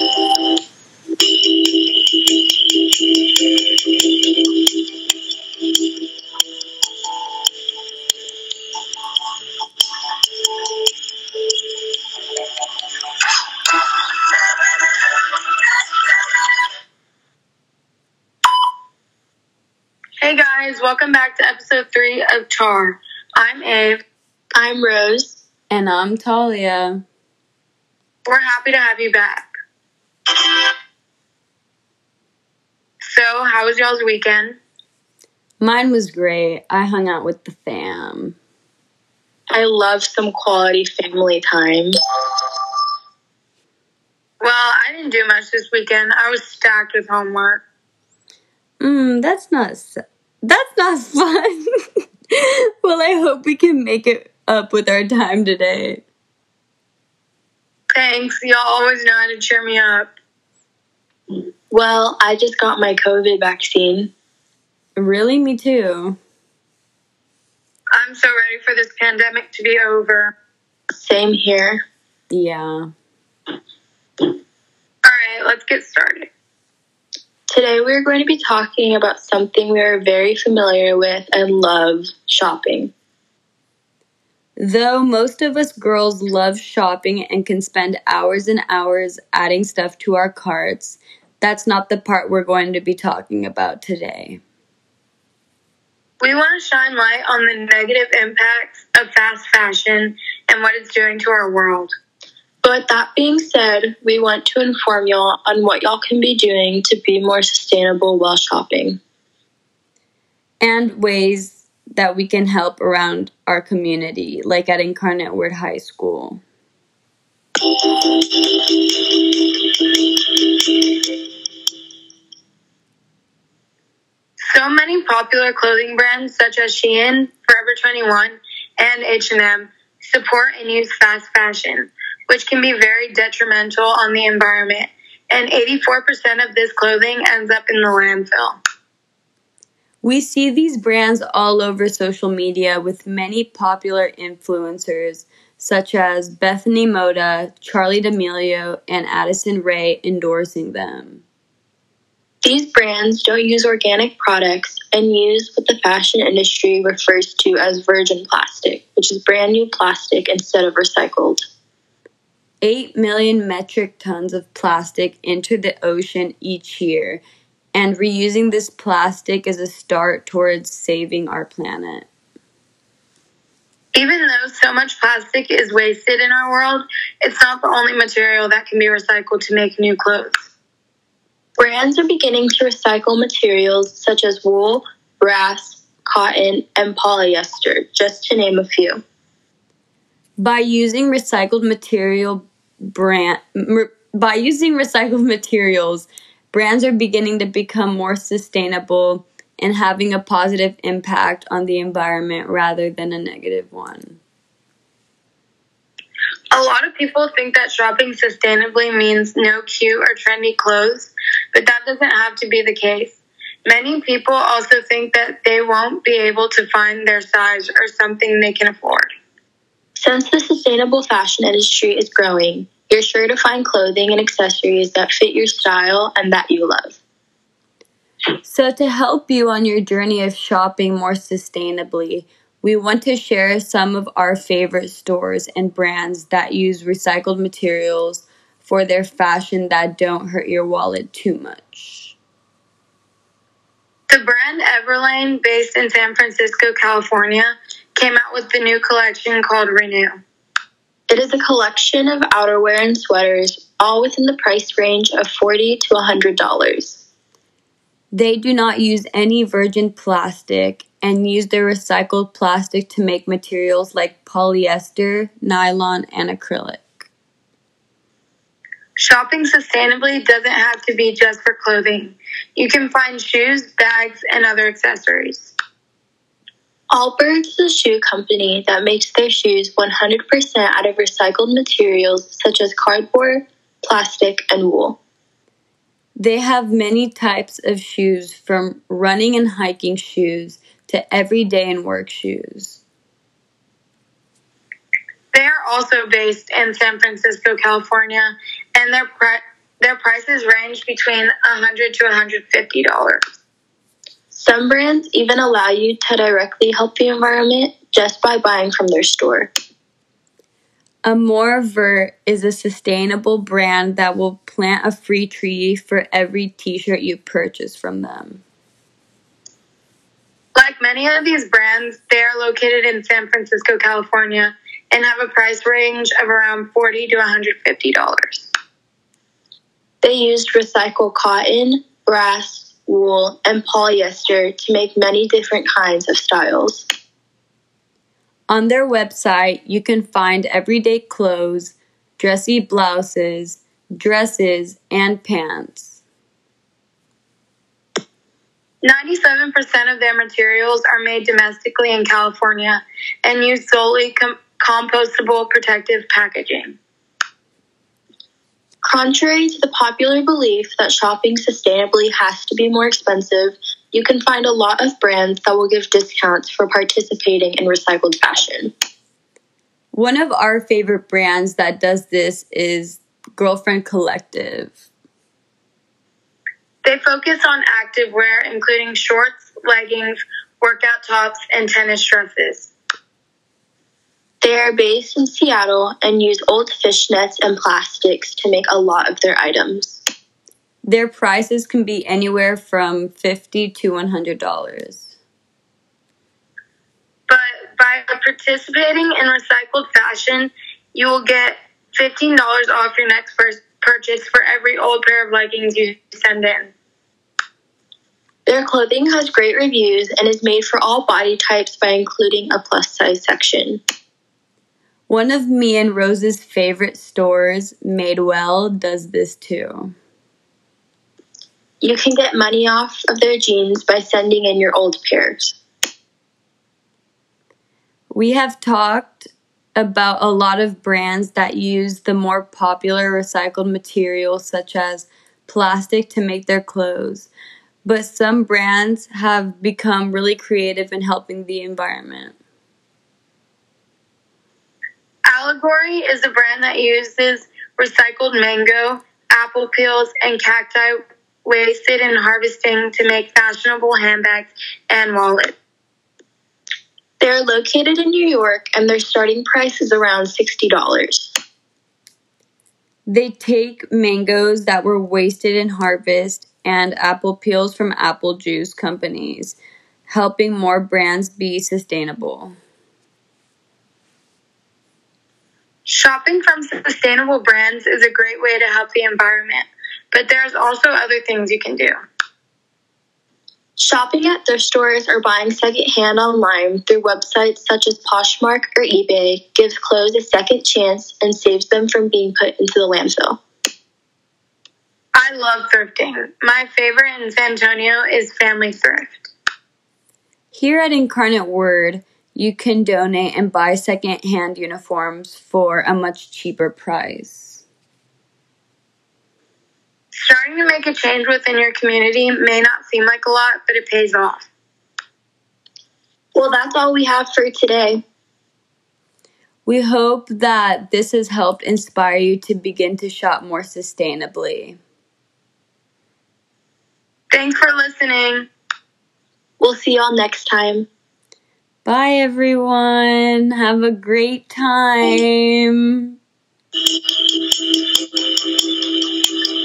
Hey guys, welcome back to episode three of Char. I'm Ave. I'm Rose. And I'm Talia. We're happy to have you back. So, how was y'all's weekend? Mine was great. I hung out with the fam. I love some quality family time. Well, I didn't do much this weekend. I was stacked with homework. Mm, that's not that's not fun. well, I hope we can make it up with our time today. Thanks. Y'all always know how to cheer me up. Well, I just got my COVID vaccine. Really, me too. I'm so ready for this pandemic to be over. Same here. Yeah. All right, let's get started. Today we're going to be talking about something we are very familiar with and love shopping. Though most of us girls love shopping and can spend hours and hours adding stuff to our carts, that's not the part we're going to be talking about today. We want to shine light on the negative impacts of fast fashion and what it's doing to our world. But with that being said, we want to inform y'all on what y'all can be doing to be more sustainable while shopping. And ways that we can help around our community, like at Incarnate Word High School. Popular clothing brands such as Shein, Forever 21, and H&M support and use fast fashion, which can be very detrimental on the environment. And 84% of this clothing ends up in the landfill. We see these brands all over social media with many popular influencers such as Bethany Mota, Charli D'Amelio, and Addison Rae endorsing them. These brands don't use organic products and use what the fashion industry refers to as virgin plastic, which is brand new plastic instead of recycled. 8 million metric tons of plastic enter the ocean each year, and reusing this plastic is a start towards saving our planet. Even though so much plastic is wasted in our world, it's not the only material that can be recycled to make new clothes. Brands are beginning to recycle materials such as wool, brass, cotton, and polyester, just to name a few. By using recycled material brand m- by using recycled materials, brands are beginning to become more sustainable and having a positive impact on the environment rather than a negative one. A lot of people think that shopping sustainably means no cute or trendy clothes, but that doesn't have to be the case. Many people also think that they won't be able to find their size or something they can afford. Since the sustainable fashion industry is growing, you're sure to find clothing and accessories that fit your style and that you love. So, to help you on your journey of shopping more sustainably, we want to share some of our favorite stores and brands that use recycled materials for their fashion that don't hurt your wallet too much. The brand Everlane, based in San Francisco, California, came out with the new collection called Renew. It is a collection of outerwear and sweaters, all within the price range of 40 to $100. They do not use any virgin plastic and use their recycled plastic to make materials like polyester, nylon, and acrylic. Shopping sustainably doesn't have to be just for clothing. You can find shoes, bags, and other accessories. Allbirds is a shoe company that makes their shoes 100% out of recycled materials such as cardboard, plastic, and wool. They have many types of shoes from running and hiking shoes to everyday and work shoes. They are also based in San Francisco, California, and their pri- their prices range between 100 to $150. Some brands even allow you to directly help the environment just by buying from their store. Amour Vert is a sustainable brand that will plant a free tree for every t shirt you purchase from them. Like many of these brands, they are located in San Francisco, California, and have a price range of around 40 to $150. They used recycled cotton, brass, wool, and polyester to make many different kinds of styles. On their website, you can find everyday clothes, dressy blouses, dresses, and pants. 97% of their materials are made domestically in California and use solely com- compostable protective packaging. Contrary to the popular belief that shopping sustainably has to be more expensive, you can find a lot of brands that will give discounts for participating in recycled fashion. One of our favorite brands that does this is Girlfriend Collective. They focus on activewear, including shorts, leggings, workout tops, and tennis dresses. They are based in Seattle and use old fishnets and plastics to make a lot of their items. Their prices can be anywhere from fifty to one hundred dollars. But by participating in recycled fashion, you will get $15 off your next first purchase for every old pair of leggings you send in. Their clothing has great reviews and is made for all body types by including a plus size section. One of me and Rose's favorite stores, Madewell, does this too. You can get money off of their jeans by sending in your old pairs. We have talked about a lot of brands that use the more popular recycled materials such as plastic to make their clothes. But some brands have become really creative in helping the environment. Allegory is a brand that uses recycled mango, apple peels, and cacti wasted in harvesting to make fashionable handbags and wallets. They're located in New York and their starting price is around $60. They take mangoes that were wasted in harvest and apple peels from apple juice companies, helping more brands be sustainable. Shopping from sustainable brands is a great way to help the environment, but there's also other things you can do. Shopping at thrift stores or buying secondhand online through websites such as Poshmark or eBay gives clothes a second chance and saves them from being put into the landfill. I love thrifting. My favorite in San Antonio is Family Thrift. Here at Incarnate Word, you can donate and buy secondhand uniforms for a much cheaper price. Starting to make a change within your community may not seem like a lot, but it pays off. Well, that's all we have for today. We hope that this has helped inspire you to begin to shop more sustainably. Thanks for listening. We'll see y'all next time. Bye, everyone. Have a great time.